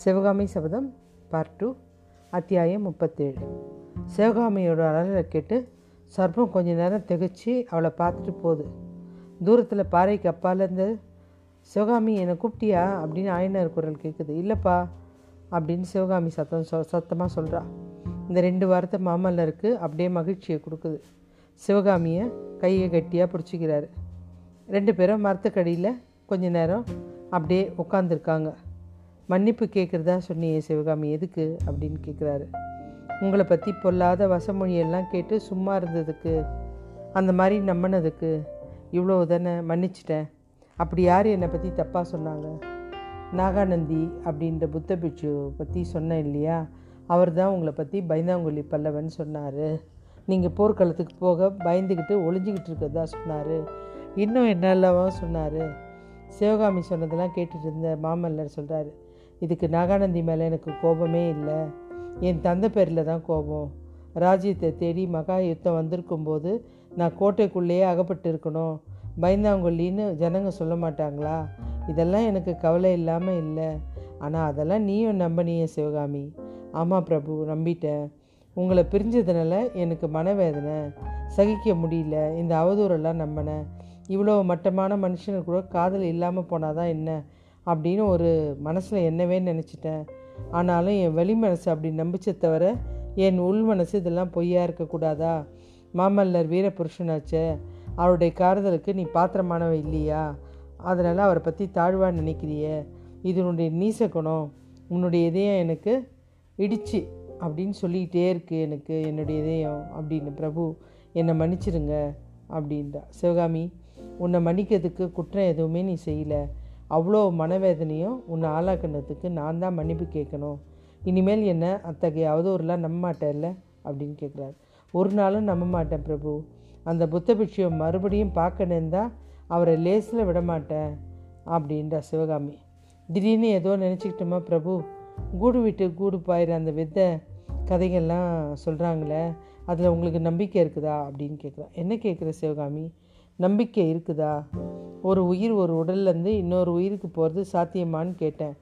சிவகாமி சபதம் part two அத்தியாயம் முப்பத்தேழு. சிவகாமியோட அலறலை கேட்டு சர்ப்பம் கொஞ்ச நேரம் திகைச்சு அவளை பார்த்துட்டு போகுது. தூரத்தில் பாறைக்கு அப்பாலேருந்து சிவகாமி என்னை கூப்பிட்டியா? அப்படின்னு ஆயனர் குரல் கேட்குது இல்லைப்பா அப்படின்னு சிவகாமி சத்தம் சொ சத்தமாக சொல்கிறா இந்த ரெண்டு வாரத்தை மாமல்லருக்கு அப்படியே மகிழ்ச்சியை கொடுக்குது. சிவகாமியை கையை கட்டியாக பிடிச்சிக்கிறாரு. ரெண்டு பேரும் மரத்துக்கடியில் கொஞ்ச நேரம் அப்படியே உட்காந்துருக்காங்க மன்னிப்பு கேட்குறதா சொன்னியே சிவகாமி எதுக்கு அப்படின்னு கேட்குறாரு. உங்களை பற்றி பொல்லாத வசமொழியெல்லாம் கேட்டு சும்மா இருந்ததுக்கு அந்த மாதிரி நம்பினதுக்கு இவ்வளோ தானே மன்னிச்சிட்டேன் அப்படி யார் என்னை பற்றி தப்பாக சொன்னாங்க? நாகாநந்தி அப்படின்ற புத்த பிட்சு பற்றி சொன்னேன் இல்லையா? அவர் தான் உங்களை பற்றி பைந்தாங்குழி பல்லவன் சொன்னார். நீங்கள் போர்க்களத்துக்கு போக பயந்துக்கிட்டு ஒளிஞ்சிக்கிட்டு இருக்கிறதா சொன்னார். இன்னும் என்னெல்லாம் சொன்னார். சிவகாமி சொன்னதெல்லாம் கேட்டுட்டு இருந்த மாமல்லர் சொல்கிறாரு இதுக்கு நாகானந்தி மேலே எனக்கு கோபமே இல்லை. என் தந்தை பேரில் தான் கோபம். ராஜ்யத்தை தேடி மகா யுத்தம் வந்திருக்கும்போது நான் கோட்டைக்குள்ளேயே அகப்பட்டு இருக்கணும். பயந்தாங்கொல்லின்னு ஜனங்க சொல்ல மாட்டாங்களா? இதெல்லாம் எனக்கு கவலை இல்லாமல் இல்லை. ஆனால் அதெல்லாம் நீயும் நம்பினிய சிவகாமி. ஆமாம் பிரபு நம்பிட்டேன். உங்களை பிரிஞ்சதுனால எனக்கு மனவேதனை. சகிக்க முடியல. இந்த அவதூறெல்லாம் நம்பினேன். இவ்வளோ மட்டமான மனுஷனுக்கு கூட காதல் இல்லாமல் போனாதான் என்ன? அப்படின்னு ஒரு மனசில் என்னவே நினச்சிட்டேன். ஆனாலும் என் வெளி மனசு அப்படி நம்பிச்ச தவிர என் உள் மனசு இதெல்லாம் பொய்யா இருக்கக்கூடாதா மாமல்லர் வீரபுருஷனாச்சே அவருடைய காரதலுக்கு நீ பாத்திரமானவ இல்லையா? அதனால் அவரை பற்றி தாழ்வாக நினைக்கிறியே? இதனுடைய நீச குணம் உன்னுடைய இதயம் எனக்கு இடிச்சு அப்படின்னு சொல்லிக்கிட்டே இருக்கு எனக்கு என்னுடைய இதயம். அப்படின்னு பிரபு என்னை மன்னிச்சிருங்க அப்படின்றா. சிவகாமி உன்னை மன்னிக்கிறதுக்கு குற்றம் எதுவுமே நீ செய்யலை. அவ்வளோ மனவேதனையும் உன்னை ஆளாக்குனதுக்கு நான் தான் மன்னிப்பு கேட்கணும். இனிமேல் என்ன அத்தகைய அவதூறுலாம் நம்ப மாட்டேன்ல அப்படின்னு கேட்குறாரு. ஒரு நாளும் நம்ப மாட்டேன் பிரபு. அந்த புத்த பிட்சியை மறுபடியும் பார்க்கணுந்தா அவரை லேஸில் விட மாட்டேன் அப்படின்றா சிவகாமி. திடீர்னு ஏதோ நினச்சிக்கிட்டோமா பிரபு? கூடு விட்டு கூடு பாயிற அந்த வித்தை கதைகள்லாம் சொல்கிறாங்களே அதில் உங்களுக்கு நம்பிக்கை இருக்குதா அப்படின்னு கேட்குறான் என்ன கேட்குற சிவகாமி? நம்பிக்கை இருக்குதா? ஒரு உயிர் ஒரு உடல்லேருந்து இன்னொரு உயிருக்கு போகிறது சாத்தியமான்னு கேட்டேன்.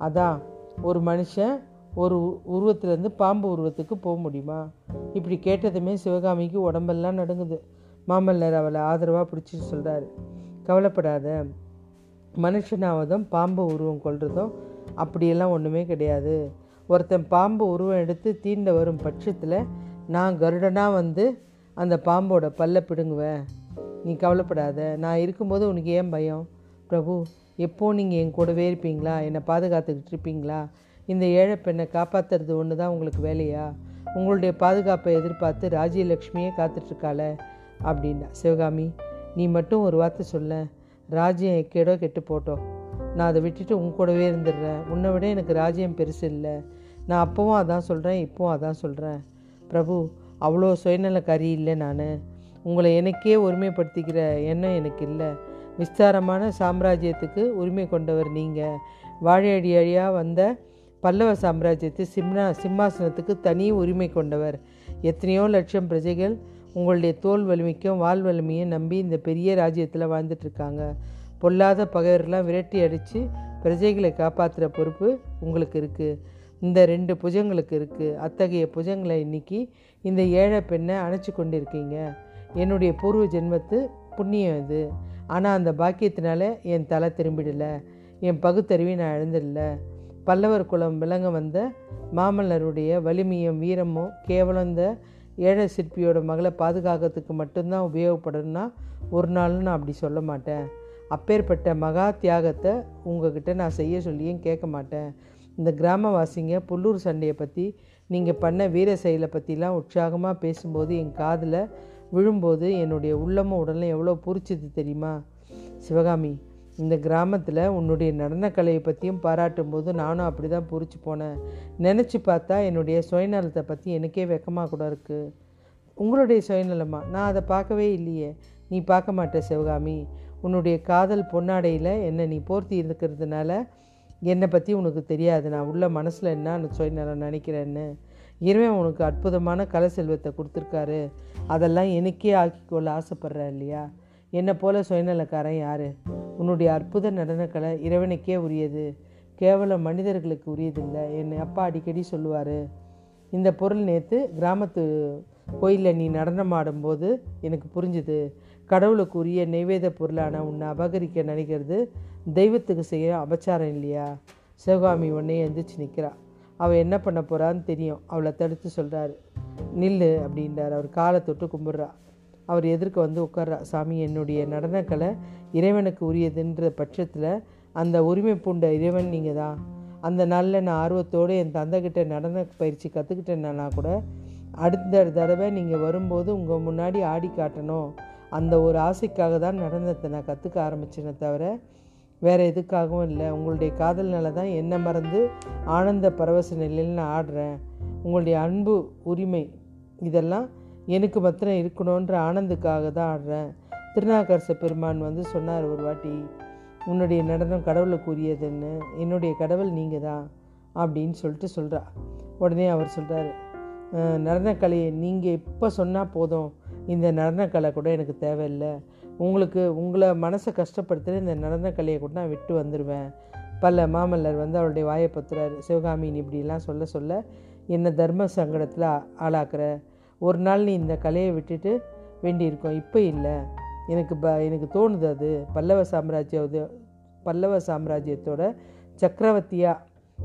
அதான் ஒரு மனுஷன் ஒரு உருவத்துலேருந்து பாம்பு உருவத்துக்கு போக முடியுமா? இப்படி கேட்டதுமே சிவகாமிக்கு உடம்பெல்லாம் நடுங்குது. மாமல்லர் அவளை ஆதரவாக பிடிச்சிட்டு சொல்கிறாரு கவலைப்படாத மனுஷனாவதும் பாம்பு உருவம் கொள்றதும் அப்படியெல்லாம் ஒன்றுமே கிடையாது. ஒருத்தன் பாம்பு உருவம் எடுத்து தீண்ட வரும் பட்சத்தில் நான் கருடனாக வந்து அந்த பாம்போட பல்ல பிடுங்குவேன். நீ கவலைப்படாத. நான் இருக்கும்போது உனக்கு ஏன் பயம்? பிரபு எப்போ நீங்கள் என் கூடவே இருப்பீங்களா? என்னை பாதுகாத்துக்கிட்டு இருப்பீங்களா? இந்த ஏழை பெண்ணை காப்பாற்றுறது ஒன்று தான் உங்களுக்கு வேலையா? உங்களுடைய பாதுகாப்பை எதிர்பார்த்து ராஜ்யலக்ஷ்மியே காத்துட்ருக்காள அப்படின்னா சிவகாமி நீ மட்டும் ஒரு வார்த்தை சொல்ல. ராஜ்யம் எக்கேடோ கெட்டு போட்டோம். நான் அதை விட்டுட்டு உன் கூடவே இருந்துடுறேன். உன்னை விட எனக்கு ராஜ்யம் பெருசு இல்லை. நான் அப்போவும் அதான் சொல்கிறேன் இப்போவும் அதான் சொல்கிறேன் பிரபு அவ்வளோ சுயநலக்காரி இல்லை நான். உங்களை எனக்கே ஒருமைப்படுத்திக்கிற எண்ணம் எனக்கு இல்லை. விஸ்தாரமான சாம்ராஜ்யத்துக்கு உரிமை கொண்டவர் நீங்கள் வாழையடி அழியாக வந்த பல்லவ சாம்ராஜ்யத்து சிம்னா சிம்மாசனத்துக்கு தனி உரிமை கொண்டவர். எத்தனையோ லட்சம் பிரஜைகள் உங்களுடைய தோல் வலிமைக்கும் வால் வலிமையும் நம்பி இந்த பெரிய ராஜ்யத்தில் வாழ்ந்துட்டுருக்காங்க பொல்லாத பகைவர்கள்லாம் விரட்டி அடித்து பிரஜைகளை காப்பாற்றுற பொறுப்பு உங்களுக்கு இருக்குது இந்த ரெண்டு புஜங்களுக்கு இருக்குது அத்தகைய புஜங்களை இன்னைக்கு இந்த ஏழை பெண்ணை அணைச்சி கொண்டிருக்கீங்க. என்னுடைய பூர்வ ஜென்மத்து புண்ணியம் இது. ஆனால் அந்த பாக்கியத்தினால என் தலை திரும்பிடலை. என் பகுத்தறிவை நான் இழந்துடல. பல்லவர் குலம் விளங்க வந்த மாமல்லருடைய வலிமையும் வீரமும் கேவலம் இந்த ஏழை சிற்பியோட மகளை பாதுகாக்கிறதுக்கு மட்டும்தான் உபயோகப்படணும்னா ஒரு நாளும் நான் அப்படி சொல்ல மாட்டேன். அப்பேற்பட்ட மகா தியாகத்தை உங்ககிட்ட நான் செய்ய சொல்லியும் கேட்க மாட்டேன். இந்த கிராமவாசிங்க புல்லூர் சண்டையை பற்றி நீங்கள் பண்ண வீர செயலை பற்றிலாம் உற்சாகமாக பேசும்போது என் காதில் விழும்போது என்னுடைய உள்ளமும் உடலும் எவ்வளோ பூரிச்சது தெரியுமா? சிவகாமி இந்த கிராமத்தில் உன்னுடைய நடனக்கலையை பற்றியும் பாராட்டும் போது நானும் அப்படி தான் பூரிச்சு போனேன். நினச்சி பார்த்தா என்னுடைய சுயநலத்தை பற்றி எனக்கே வெக்கமாக கூட இருக்குது உங்களுடைய சுயநலமா? நான் அதை பார்க்கவே இல்லையே. நீ பார்க்க மாட்ட சிவகாமி. உன்னுடைய காதல் பொன்னாடையில் என்னை நீ போர்த்தி இருக்கிறதுனால என்னை பற்றி உனக்கு தெரியாது. நான் உள்ள மனசில் என்ன சுயநலம் நினைக்கிறேன்னு. இறைவன் உனக்கு அற்புதமான கலை செல்வத்தை கொடுத்துருக்காரு. அதெல்லாம் எனக்கே ஆக்கிக்கொள்ள ஆசைப்பட்றேன் இல்லையா? என்னை போல சுயநலக்காரன் யார்? உன்னுடைய அற்புத நடனக்கலை இறைவனுக்கே உரியது. கேவலம் மனிதர்களுக்கு உரியதில்லை. என் அப்பா அடிக்கடி சொல்லுவார். இந்த பொருள் நேற்று கிராமத்து கோயிலில் நீ நடனம் ஆடும்போது எனக்கு புரிஞ்சுது. கடவுளுக்கு உரிய நெய்வேத பொருளான உன்னை அபகரிக்க நினைக்கிறது தெய்வத்துக்கு செய்ய அபச்சாரம் இல்லையா? சிவகாமி உடனே எந்திரிச்சு நிற்கிறா அவள் என்ன பண்ண போகிறான்னு தெரியும். அவளை தடுத்து சொல்கிறாரு நில்லு அப்படின்றார். அவர் காலை தொட்டு கும்பிட்றா. அவர் எதிர்க்க வந்து உட்கார்றா. சாமி என்னுடைய நடனக்கலை இறைவனுக்கு உரியதுன்ற பட்சத்தில் அந்த உரிமை பூண்ட இறைவன் நீங்கள் தான் அந்த நாளில் நான் ஆர்வத்தோடு என் தந்தைக்கிட்ட நடன பயிற்சி கற்றுக்கிட்டேன்னா கூட அடுத்த தடவை நீங்கள் வரும்போது உங்கள் முன்னாடி ஆடி காட்டணும். அந்த ஒரு ஆசைக்காக தான் நடனத்தை நான் கற்றுக்க ஆரம்பிச்சேனே தவிர வேறு எதுக்காகவும் இல்லை. உங்களுடைய காதல்னால தான் என்ன மறந்து ஆனந்த பரவச நிலையில் நான் ஆடுறேன். உங்களுடைய அன்பு உரிமை இதெல்லாம் எனக்கு மாத்திரம் இருக்கணுன்ற ஆனந்துக்காக தான் ஆடுறேன். திருநாக்கரச பெருமான் வந்து சொன்னார் ஒரு வாட்டி உன்னுடைய நடனம் கடவுளுக்கு உரியதுன்னு என்னுடைய கடவுள் நீங்கள் தான் அப்படின்னு சொல்லிட்டு சொல்கிறா உடனே அவர் சொல்கிறார் நடனக்கலையை நீங்கள் எப்போ சொன்னால் போதும் இந்த நடனக்கலை கூட எனக்கு தேவையில்லை. உங்களுக்கு உங்களை மனசை கஷ்டப்படுத்துகிற இந்த நடனக்கலையை கூட நான் விட்டு வந்துடுவேன் பல மாமல்லர் வந்து அவருடைய வாயை பத்துறாரு. சிவகாமின் இப்படிலாம் சொல்ல சொல்ல என்னை தர்ம சங்கடத்தில் ஆளாக்குற. ஒரு நாள் நீ இந்த கலையை விட்டுட்டு வேண்டியிருக்கோம். இப்போ இல்லை. எனக்கு ப எனக்கு தோணுது அது. பல்லவ சாம்ராஜ்ய பல்லவ சாம்ராஜ்யத்தோட சக்கரவர்த்தியாக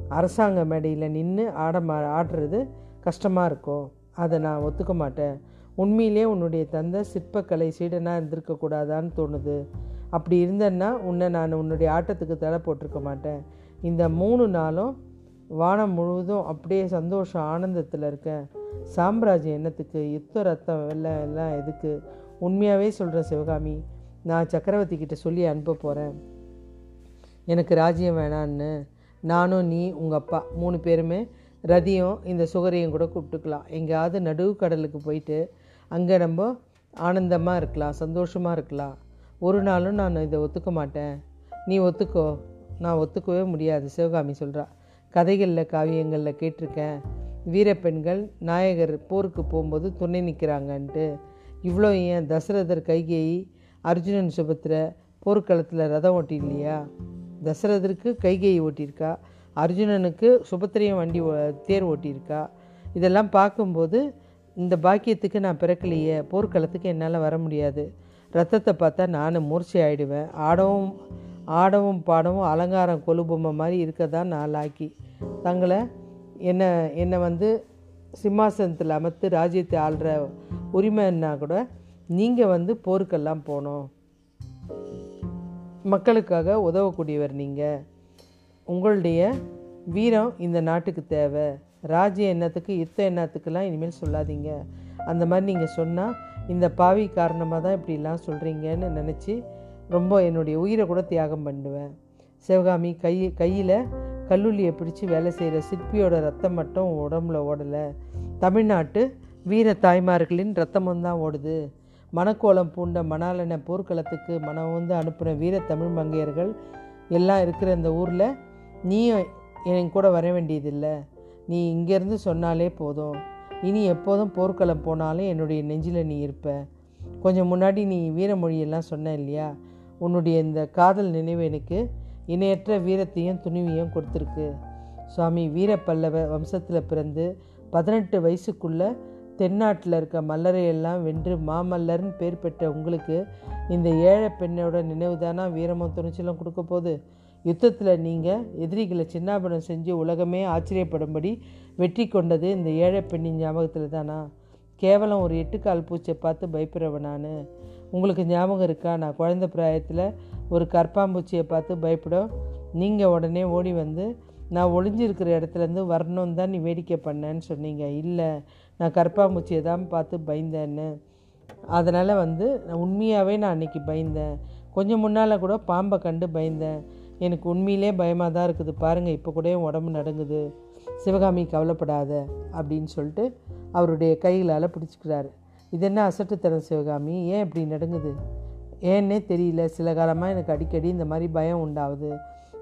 அரசாங்க மேடையில் நின்று ஆட ஆடுறது கஷ்டமாக இருக்கும் அதை நான் ஒத்துக்க மாட்டேன். உண்மையிலே உன்னுடைய தந்தை சிற்பக்கலை சீடனாக இருந்திருக்கக்கூடாதான்னு தோணுது. அப்படி இருந்தேன்னா உன்னை நான் உன்னுடைய ஆட்டத்துக்கு தடை போட்டிருக்க மாட்டேன். இந்த மூணு நாளும் வானம் முழுவதும் அப்படியே சந்தோஷம் ஆனந்தத்தில் இருக்கேன். சாம்ராஜ்யம் என்னத்துக்கு? யுத்த ரத்தம் வெள்ளம் எல்லாம் எதுக்கு? உண்மையாகவே சொல்கிறேன் சிவகாமி நான் சக்கரவர்த்தி கிட்ட சொல்லி அனுப்ப போகிறேன் எனக்கு ராஜ்யம் வேணான்னு. நானும் நீ உங்கள் அப்பா மூணு பேருமே ரதியும் இந்த சுகரையும் கூட கூப்பிட்டுக்கலாம். எங்கேயாவது நடுவு கடலுக்கு போயிட்டு அங்கே நம்ம ஆனந்தமாக இருக்கலாம் சந்தோஷமாக இருக்கலாம். ஒரு நாளும் நான் இதை ஒத்துக்க மாட்டேன். நீ ஒத்துக்கோ. நான் ஒத்துக்கவே முடியாது சிவகாமி சொல்கிறா கதைகளில் காவியங்களில் கேட்டிருக்கேன். வீரப்பெண்கள் நாயகர் போருக்கு போகும்போது துணை நிற்கிறாங்கன்ட்டு இவ்வளோ ஏன் தசரதர் கைகேயி அர்ஜுனன் சுபத்திர போர்க்களத்தில் ரதம் ஓட்டி இல்லையா தசரதருக்கு கைகேயி ஓட்டியிருக்கா? அர்ஜுனனுக்கு சுபத்திரையும் வண்டி தேர் ஓட்டியிருக்கா? இதெல்லாம் பார்க்கும்போது இந்த பாக்கியத்துக்கு நான் பிறக்கலையே போர்க்களத்துக்கு என்னால் வர முடியாது. ரத்தத்தை பார்த்தா நான் மூர்ச்சி ஆகிடுவேன் ஆடவும் ஆடவும் பாடவும் அலங்காரம் கொலுபொம்மை மாதிரி இருக்க தான் நான் லாக்கி தங்களை என்னை என்னை வந்து சிம்மாசனத்தில் அமர்த்து ராஜ்யத்தை ஆள்ற உரிமைன்னா கூட நீங்கள் வந்து போருக்கெல்லாம் போகணும். மக்களுக்காக உதவக்கூடியவர் நீங்கள் உங்களுடைய வீரம் இந்த நாட்டுக்கு தேவை. ராஜ்ய எண்ணத்துக்கு யுத்த எண்ணத்துக்கெல்லாம் இனிமேல் சொல்லாதீங்க. அந்த மாதிரி நீங்கள் சொன்னால் இந்த பாவி காரணமாக தான் இப்படிலாம் சொல்கிறீங்கன்னு நினச்சி ரொம்ப என்னுடைய உயிரை கூட தியாகம் பண்ணுவேன். சிவகாமி கை கையில் கல்லூலியை பிடிச்சி வேலை செய்கிற சிற்பியோட ரத்தம் மட்டும் உடம்புல ஓடலை. தமிழ்நாட்டு வீர தாய்மார்களின் ரத்தமும் தான் ஓடுது. மணக்கோலம் பூண்ட மணாலன போர்க்களத்துக்கு மனம் வந்து அனுப்புகிற வீர தமிழ் மங்கையர்கள் எல்லாம் இருக்கிற இந்த ஊரில் நீயும் என் கூட வர வேண்டியதில்லை. நீ இங்கேருந்து சொன்னாலே போதும். இனி எப்போதும் போர்க்களம் போனாலும் என்னுடைய நெஞ்சில் நீ இருப்ப. கொஞ்சம் முன்னாடி நீ வீரமொழியெல்லாம் சொன்ன இல்லையா? உன்னுடைய இந்த காதல் நினைவு எனக்கு இணையற்ற வீரத்தையும் துணிவையும் கொடுத்துருக்கு. சுவாமி வீரப்பல்லவ வம்சத்தில் பிறந்து பதினெட்டு வயசுக்குள்ளே தென்னாட்டில் இருக்க மல்லரையெல்லாம் வென்று மாமல்லர்னு பேர் பெற்ற உங்களுக்கு இந்த ஏழை பெண்ணோட நினைவு தானா வீரமும் துணிச்சலும் கொடுக்க போகுது. யுத்தத்தில் நீங்கள் எதிரிகளை சின்னாபனம் செஞ்சு உலகமே ஆச்சரியப்படும்படி வெற்றி கொண்டது இந்த ஏழை பெண்ணின் ஞாபகத்தில் தானா? கேவலம் ஒரு எட்டுக்கால் பூச்சை பார்த்து பயப்படுறவன் நான். உங்களுக்கு ஞாபகம் இருக்கா? நான் குழந்த பிராயத்தில் ஒரு கற்பாம்பூச்சியை பார்த்து பயப்பட நீங்கள் உடனே ஓடி வந்து நான் ஒளிஞ்சிருக்கிற இடத்துலேருந்து வரணும் தான் நீ வேடிக்கை பண்ணேன்னு சொன்னீங்க. இல்லை நான் கற்பாம்பூச்சியை தான் பார்த்து பயந்தேன்னு. அதனால் வந்து நான் உண்மையாகவே நான் அன்றைக்கி பயந்தேன். கொஞ்சம் முன்னால் கூட பாம்பை கண்டு பயந்தேன். எனக்கு உண்மையிலே பயமாக தான் இருக்குது. பாருங்கள் இப்போ கூட என் உடம்பு நடங்குது. சிவகாமி கவலைப்படாத அப்படின்னு சொல்லிட்டு அவருடைய கைகளால் பிடிச்சிக்கிறாரு. இது என்ன அசட்டுத்தரம் சிவகாமி? ஏன் இப்படி நடங்குது? ஏன்னே தெரியல. சில காலமாக எனக்கு அடிக்கடி இந்த மாதிரி பயம் உண்டாகுது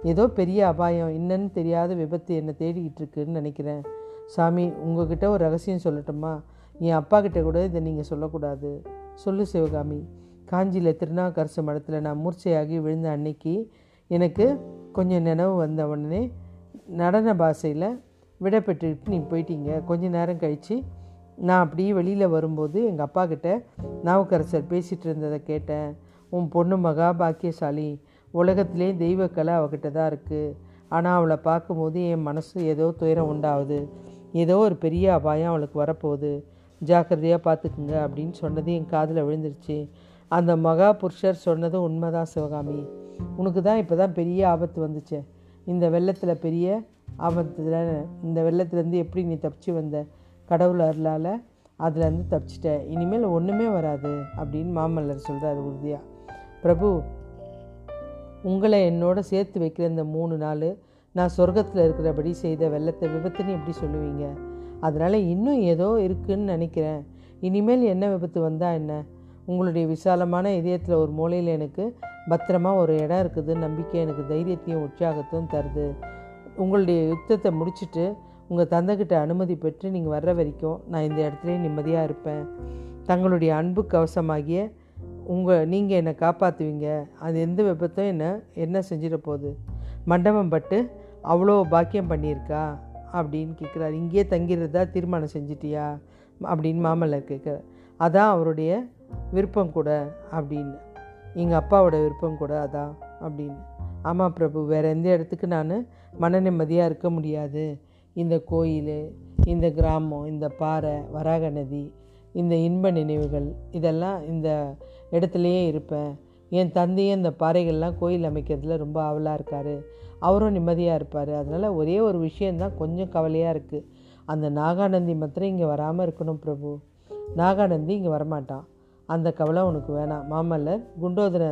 ஏதோ பெரிய அபாயம் என்னன்னு தெரியாத விபத்து என்னை தேடிக்கிட்டு இருக்குன்னு நினைக்கிறேன். சாமி உங்ககிட்ட ஒரு ரகசியம் சொல்லட்டுமா? என் அப்பா கிட்ட கூட இதை நீங்கள் சொல்லக்கூடாது. சொல்லு சிவகாமி. காஞ்சியில் திருநாக்கரசு மடத்தில் நான் மூர்ச்சையாகி விழுந்த அன்னைக்கு எனக்கு கொஞ்சம் நினைவு வந்த உடனே நடன பாஷையில் விடை பெற்றுக்கிட்டு நீ போயிட்டீங்க. கொஞ்ச நேரம் கழித்து நான் அப்படியே வெளியில் வரும்போது எங்கள் அப்பா கிட்ட நாவுக்கரசர் பேசிகிட்டு இருந்ததை கேட்டேன். உன் பொண்ணு மகா பாக்கியசாலி உலகத்திலே தெய்வக்கலை அவகிட்ட தான் இருக்குது ஆனால் அவளை பார்க்கும்போது என் மனசு ஏதோ துயரம் உண்டாகுது. ஏதோ ஒரு பெரிய அபாயம் அவளுக்கு வரப்போகுது. ஜாக்கிரதையாக பார்த்துக்குங்க அப்படின்னு சொன்னது என் காதில் விழுந்துருச்சு. அந்த மகா புருஷர் சொன்னது உண்மைதான் சிவகாமி. உனக்கு தான் இப்போ தான் பெரிய ஆபத்து வந்துச்சு. இந்த வெள்ளத்தில் பெரிய ஆபத்தில் இந்த வெள்ளத்துலேருந்து எப்படி நீ தப்பிச்சு வந்த கடவுள் அருளால் அதுலேருந்து தப்பிச்சிட்ட? இனிமேல் ஒன்றுமே வராது அப்படின்னு மாமல்லர் சொல்கிறார் உறுதியாக பிரபு உங்களை என்னோட சேர்த்து வைக்கிற இந்த மூணு நாள் நான் சொர்க்கத்தில் இருக்கிறபடி செய்த வெள்ளத்தை விபத்துன்னு எப்படி சொல்லுவீங்க? அதனால் இன்னும் ஏதோ இருக்குன்னு நினைக்கிறேன். இனிமேல் என்ன விபத்து வந்தால் என்ன? உங்களுடைய விசாலமான இதயத்தில் ஒரு மூலையில் எனக்கு பத்திரமா ஒரு இடம் இருக்குது. நம்பிக்கை எனக்கு தைரியத்தையும் உற்சாகத்தையும் தருது. உங்களுடைய யுத்தத்தை முடிச்சுட்டு உங்கள் தந்தைக்கிட்ட அனுமதி பெற்று நீங்கள் வர்ற வரைக்கும் நான் இந்த இடத்துலையும் நிம்மதியாக இருப்பேன். தங்களுடைய அன்பு கவசமாகிய உங்கள் நீங்கள் என்னை காப்பாற்றுவீங்க அது எந்த விபத்தும் என்ன என்ன செஞ்சிட போகுது? மண்டபம் பட்டு அவ்வளோ பாக்கியம் பண்ணியிருக்கா? அப்படின்னு கேட்குறாரு இங்கேயே தங்கிறதா தீர்மானம் செஞ்சிட்டியா? அப்படின்னு மாமல்லர் கேட்குறார் அதான் அவருடைய விருப்பம் கூட அப்படின்னு. எங்கள் அப்பாவோட விருப்பம் கூட அதான் அப்படின்னு. ஆமாம் பிரபு வேறு எந்த இடத்துக்கு நான் மன நிம்மதியாக இருக்க முடியாது. இந்த கோயில் இந்த கிராமம் இந்த பாறை வராக நதி இந்த இன்ப நினைவுகள் இதெல்லாம் இந்த இடத்துலையே இருப்பேன். என் தந்தையும் இந்த பாறைகள்லாம் கோயில் அமைக்கிறதுல ரொம்ப ஆவலாக இருக்கார். அவரும் நிம்மதியாக இருப்பார். அதனால் ஒரே ஒரு விஷயந்தான் கொஞ்சம் கவலையாக இருக்குது அந்த நாகாநந்தி மாத்திரம் இங்கே வராமல் இருக்கணும் பிரபு. நாகாநந்தி இங்கே வரமாட்டான். அந்த கவலை உனக்கு வேணாம். மாமல்லர் குண்டோதர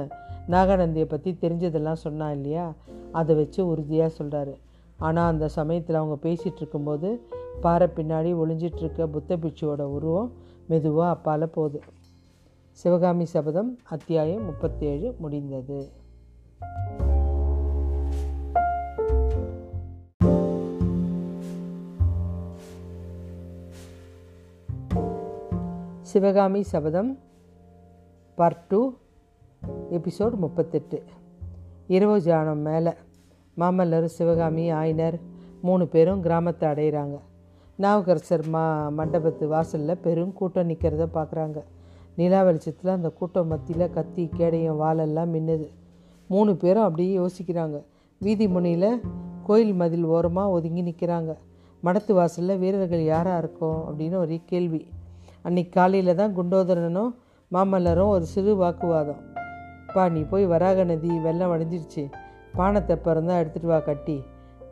நாகாநந்தியை பற்றி தெரிஞ்சதெல்லாம் சொன்னான் இல்லையா? அதை வச்சு உறுதியாக சொல்கிறாரு ஆனால் அந்த சமயத்தில் அவங்க பேசிகிட்டு இருக்கும்போது பாறை பின்னாடி ஒளிஞ்சிட்ருக்க புத்த பிட்சுவோட உருவம் மெதுவாக அப்பால் போகுது. சிவகாமி சபதம் அத்தியாயம் முப்பத்தேழு முடிந்தது. சிவகாமி சபதம் பார்ட் டூ எபிசோட் முப்பத்தெட்டு. இரவு ஜானம் மேலே. மாமல்லர் சிவகாமி ஆயினர் மூணு பேரும் கிராமத்தை அடையிறாங்க. நாவுக்கரசர் மா மண்டபத்து வாசலில் பெரும் கூட்டம் நிற்கிறத பார்க்குறாங்க நிலா வெளிச்சத்தில் அந்த கூட்டம் மத்தியில் கத்தி கேடையும் வாழெல்லாம் மின்னுது. மூணு பேரும் அப்படியே யோசிக்கிறாங்க. வீதி முனையில் கோயில் மதில் ஓரமாக ஒதுங்கி நிற்கிறாங்க மடத்து வாசலில் வீரர்கள் யாராக இருக்கும் அப்படின்னு ஒரே கேள்வி. அன்னைக்கு காலையில் தான் குண்டோதரனும் மாமல்லரும் ஒரு சிறு வாக்குவாதம். பா நீ போய் வராக நதி வெள்ளம் அடைஞ்சிருச்சு பானத்தை பிறந்தா எடுத்துகிட்டு வா கட்டி.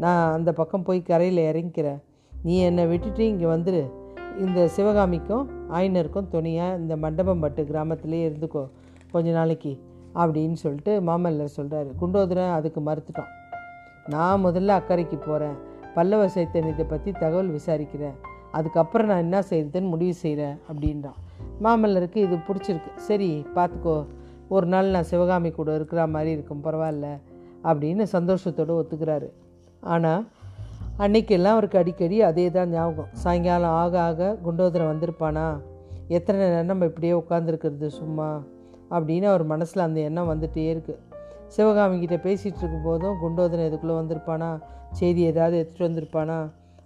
நான் அந்த பக்கம் போய் கரையில் இறங்கிக்கிறேன். நீ என்னை விட்டுட்டு இங்கே வந்துடு இந்த சிவகாமிக்கும் ஆயினருக்கும் துணியாக இந்த மண்டபம் பட்டு கிராமத்திலே இருந்துக்கோ கொஞ்ச நாளைக்கு அப்படின்னு சொல்லிட்டு மாமல்லர் சொல்கிறாரு குண்டோதரன் அதுக்கு மறுத்துட்டான். நான் முதல்ல அக்கறைக்கு போகிறேன் பல்லவ சைத்தன்யத்தை பற்றி தகவல் விசாரிக்கிறேன். அதுக்கப்புறம் நான் என்ன செய்யறதுன்னு முடிவு செய்கிறேன் அப்படின்றான். மாமல்லருக்கு இது பிடிச்சிருக்கு. சரி பார்த்துக்கோ ஒரு நாள் நான் சிவகாமி கூட இருக்கிற மாதிரி இருக்கும் பரவாயில்ல அப்படின்னு சந்தோஷத்தோடு ஒத்துக்கிறாரு. ஆனால் அன்னைக்கெல்லாம் அவருக்கு அடிக்கடி அதே தான் ஞாபகம். சாயங்காலம் ஆக ஆக குண்டோதரன் வந்திருப்பானா? எத்தனை நேரம் நம்ம இப்படியே உட்காந்துருக்கிறது சும்மா? அப்படின்னு அவர் மனசில் அந்த எண்ணம் வந்துகிட்டே இருக்குது சிவகாமி கிட்ட பேசிகிட்டு இருக்கும்போதும் குண்டோதரன் எதுக்குள்ளே வந்திருப்பானா? செய்தி ஏதாவது எடுத்துகிட்டு வந்திருப்பானா?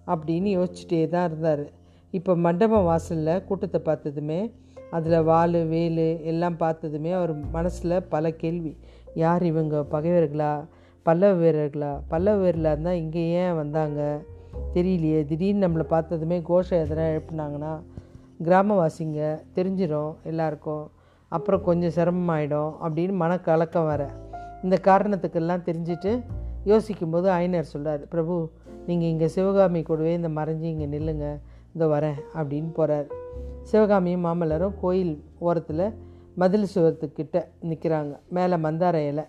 அப்படின்னு யோசிச்சுட்டே தான் இருந்தார். இப்போ மண்டபம் வாசலில் கூட்டத்தை பார்த்ததுமே அதில் வாள் வேலு எல்லாம் பார்த்ததுமே அவர் மனசில் பல கேள்வி. யார் இவங்க? பகைவர்களா? பல்லவ வீரர்களா? பல்லவ வீரர்களாக இருந்தால் இங்கே ஏன் வந்தாங்க? தெரியலையே. திடீர்னு நம்மளை பார்த்ததுமே கோஷம் எதனா எழுப்புனாங்கன்னா கிராமவாசிங்க தெரிஞ்சிடும் எல்லாருக்கும். அப்புறம் கொஞ்சம் சிரமமாயிடும் அப்படின்னு மனக்கலக்கம் வர இந்த காரணத்துக்கெல்லாம் தெரிஞ்சுட்டு யோசிக்கும்போது ஐனர் சொல்கிறார் பிரபு நீங்கள் இங்கே சிவகாமி கூடவே இந்த மறைஞ்சி இங்கே நில்லுங்க இந்த வரேன் அப்படின்னு போகிறார் சிவகாமியும் மாமல்லரும் கோயில் ஓரத்தில் மதில் சுவத்துக்கிட்ட நிற்கிறாங்க மேலே மந்தார இலை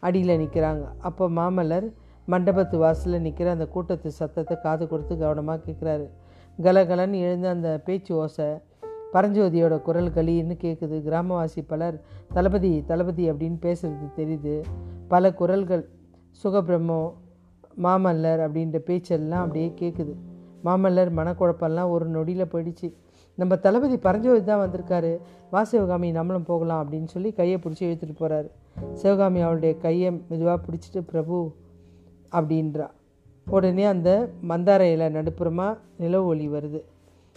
அடியில் நிற்கிறாங்க அப்போ மாமல்லர் மண்டபத்து வாசலில் நிற்கிற அந்த கூட்டத்து சத்தத்தை காது கொடுத்து கவனமாக கேட்குறாரு கலகலன்னு எழுந்த அந்த பேச்சு ஓசை பரஞ்சோதியோட குரல் கலின்னு கேட்குது கிராமவாசி பலர் தளபதி தளபதி அப்படின்னு பேசுகிறது தெரியுது. பல குரல்கள் சுகபிரம்மம் மாமல்லர் அப்படின்ற பேச்செல்லாம் அப்படியே கேட்குது மாமல்லர் மனக்குழப்பம்லாம் ஒரு நொடியில் போயிடுச்சு. நம்ம தளபதி பரஞ்சோதி தான் வந்திருக்காரு. வா சிவகாமி நம்மளும் போகலாம் அப்படின்னு சொல்லி கையை பிடிச்சி இழுத்துட்டு போகிறாரு சிவகாமி அவளுடைய கையை மெதுவாக பிடிச்சிட்டு பிரபு அப்படின்றா. உடனே அந்த மந்தார இலை நடுப்புறமாக நிலவு ஒளி வருது.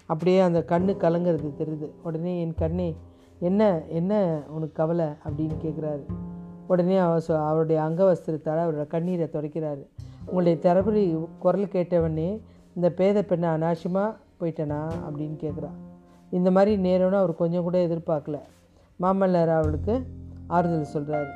அப்படியே அந்த கண்ணு கலங்கிறது தெரியுது. உடனே என் கண்ணே என்ன என்ன உனக்கு கவலை? அப்படின்னு கேட்குறாரு உடனே அவ அவருடைய அங்கவஸ்திரத்தால் அவரோட கண்ணீரை துடைக்கிறாரு. உங்களுடைய தரபடி குரல் கேட்டவனே இந்த பேத பெண்ணை அனாவசியமாக போயிட்டேனா அப்படின்னு கேட்குறா இந்த மாதிரி நேரம்னு அவர் கொஞ்சம் கூட எதிர்பார்க்கல. மாமல்லர் அவளுக்கு ஆறுதல் சொல்கிறாரு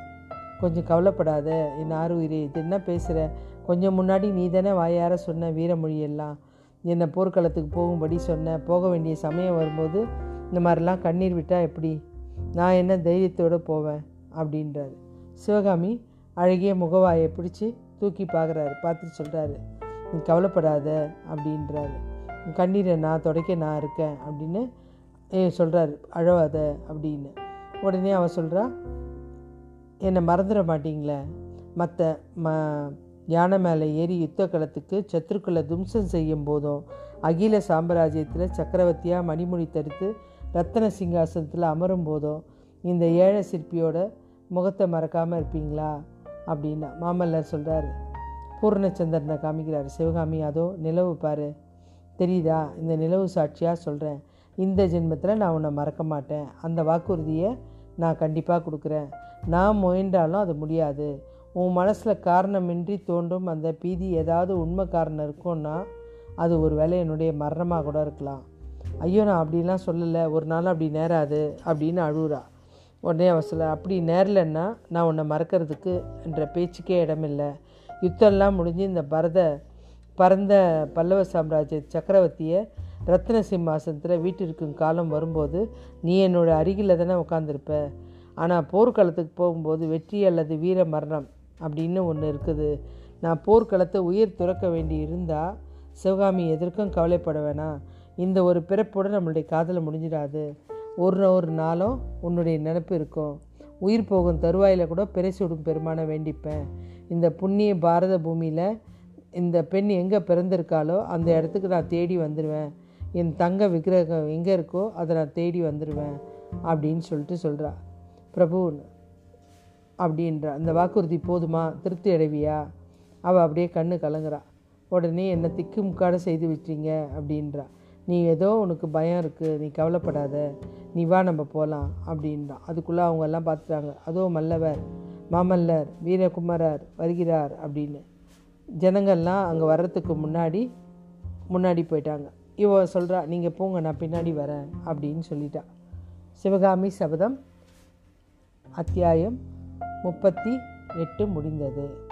கொஞ்சம் கவலைப்படாத என் ஆறு உயிரே இது என்ன பேசுகிற கொஞ்சம் முன்னாடி நீ தானே வாயார சொன்ன வீரமொழியெல்லாம். என்னை போர்க்களத்துக்கு போகும்படி சொன்ன போக வேண்டிய சமயம் வரும்போது இந்த மாதிரிலாம் கண்ணீர் விட்டால் எப்படி? நான் என்ன தைரியத்தோடு போவேன்? அப்படின்றாரு. சிவகாமி அழகிய முகவாயை பிடிச்சி தூக்கி பார்க்குறாரு. பார்த்துட்டு சொல்கிறாரு நீ கவலைப்படாத அப்படின்றாரு. கண்ணீரை நான் துடைக்க நான் இருக்கேன் அப்படின்னு ஏ சொல்கிறாரு அழவாத அப்படின்னு. உடனே அவன் சொல்கிறா என்னை மறந்துட மாட்டிங்களே? மற்ற ம யானை மேலே ஏறி யுத்த களத்துக்கு சத்துருக்களை தும்சம் செய்யும் போதும் அகில சாம்ராஜ்யத்தில் சக்கரவர்த்தியாக மணிமுடி தடுத்து ரத்தன சிங்காசனத்தில் அமரும் போதும் இந்த ஏழை சிற்பியோட முகத்தை மறக்காமல் இருப்பீங்களா? அப்படின்னா மாமல்லர் சொல்கிறாரு பூர்ணச்சந்திரனை காமிக்கிறார். சிவகாமி அதோ நிலவு பாரு. தெரியுதா? இந்த நிலவு சாட்சியாக சொல்கிறேன் இந்த ஜென்மத்தில் நான் உன்னை மறக்க மாட்டேன். அந்த வாக்குறுதியை நான் கண்டிப்பாக கொடுக்குறேன். நான் முயன்றாலும் அது முடியாது. உன் மனசில் காரணமின்றி தோன்றும் அந்த பீதி ஏதாவது உண்மை காரணம் இருக்கும்னா அது ஒரு வேளை என்னுடைய மரணமாக கூட இருக்கலாம். ஐயோ நான் அப்படிலாம் சொல்லலை. ஒரு நாள் அப்படி நேராது அப்படின்னு அழுகுறா. உடனே அவன் சொல்ல அப்படி நேரலன்னா நான் உன்னை மறக்கிறதுக்கு என்ற பேச்சுக்கே இடமில்லை. யுத்தம்லாம் முடிஞ்சு இந்த பரத பரந்த பல்லவ சாம்ராஜ்ய சக்கரவர்த்தியை ரத்ன சிம்மாசனத்தில் வீட்டிற்கும் காலம் வரும்போது நீ என்னோட அருகில் தானே உட்காந்துருப்ப ஆனால் போர்க்களத்துக்கு போகும்போது வெற்றி அல்லது வீர மரணம் அப்படின்னு ஒன்று இருக்குது. நான் போர்க்களத்தை உயிர் துறக்க வேண்டி இருந்தால் சிவகாமி எதற்கும் கவலைப்பட வேணாம். இந்த ஒரு பிறப்போடு நம்மளுடைய காதலை முடிஞ்சிடாது. ஒரு ஒரு நாளும் உன்னுடைய நினப்பு இருக்கும். உயிர் போகும் தருவாயில் கூட பிறைசூடும் பெருமானை வேண்டிப்பேன். இந்த புண்ணிய பாரத பூமியில் இந்த பெண் எங்கே பிறந்திருக்காளோ அந்த இடத்துக்கு நான் தேடி வந்துடுவேன் என் தங்க விக்கிரகம் எங்கே இருக்கோ அதை நான் தேடி வந்துடுவேன் அப்படின்னு சொல்லிட்டு சொல்கிறா பிரபு அப்படின்றா. அந்த வாக்குறுதி போதுமா? திருப்தி அடைவியா? அவள் அப்படியே கண்ணு கலங்குறா. உடனே என்னை திக்குமுக்காட செய்து விட்டீங்க அப்படின்றா. நீ ஏதோ உனக்கு பயம் இருக்குது நீ கவலைப்படாத நீ வா நம்ம போகலாம் அப்படின்றான் அதுக்குள்ளே அவங்க எல்லாம் பார்த்துட்டாங்க அதோ மல்லவர் மாமல்லர் வீரகுமாரர் வருகிறார் அப்படின்னு. ஜனங்கள்லாம் அங்கே வர்றதுக்கு முன்னாடி முன்னாடி போயிட்டாங்க. இவ சொல்கிறா நீங்கள் போங்க நான் பின்னாடி வரேன் அப்படின்னு சொல்லிட்டா. சிவகாமி சபதம் அத்தியாயம் முப்பத்தி எட்டு முடிந்தது.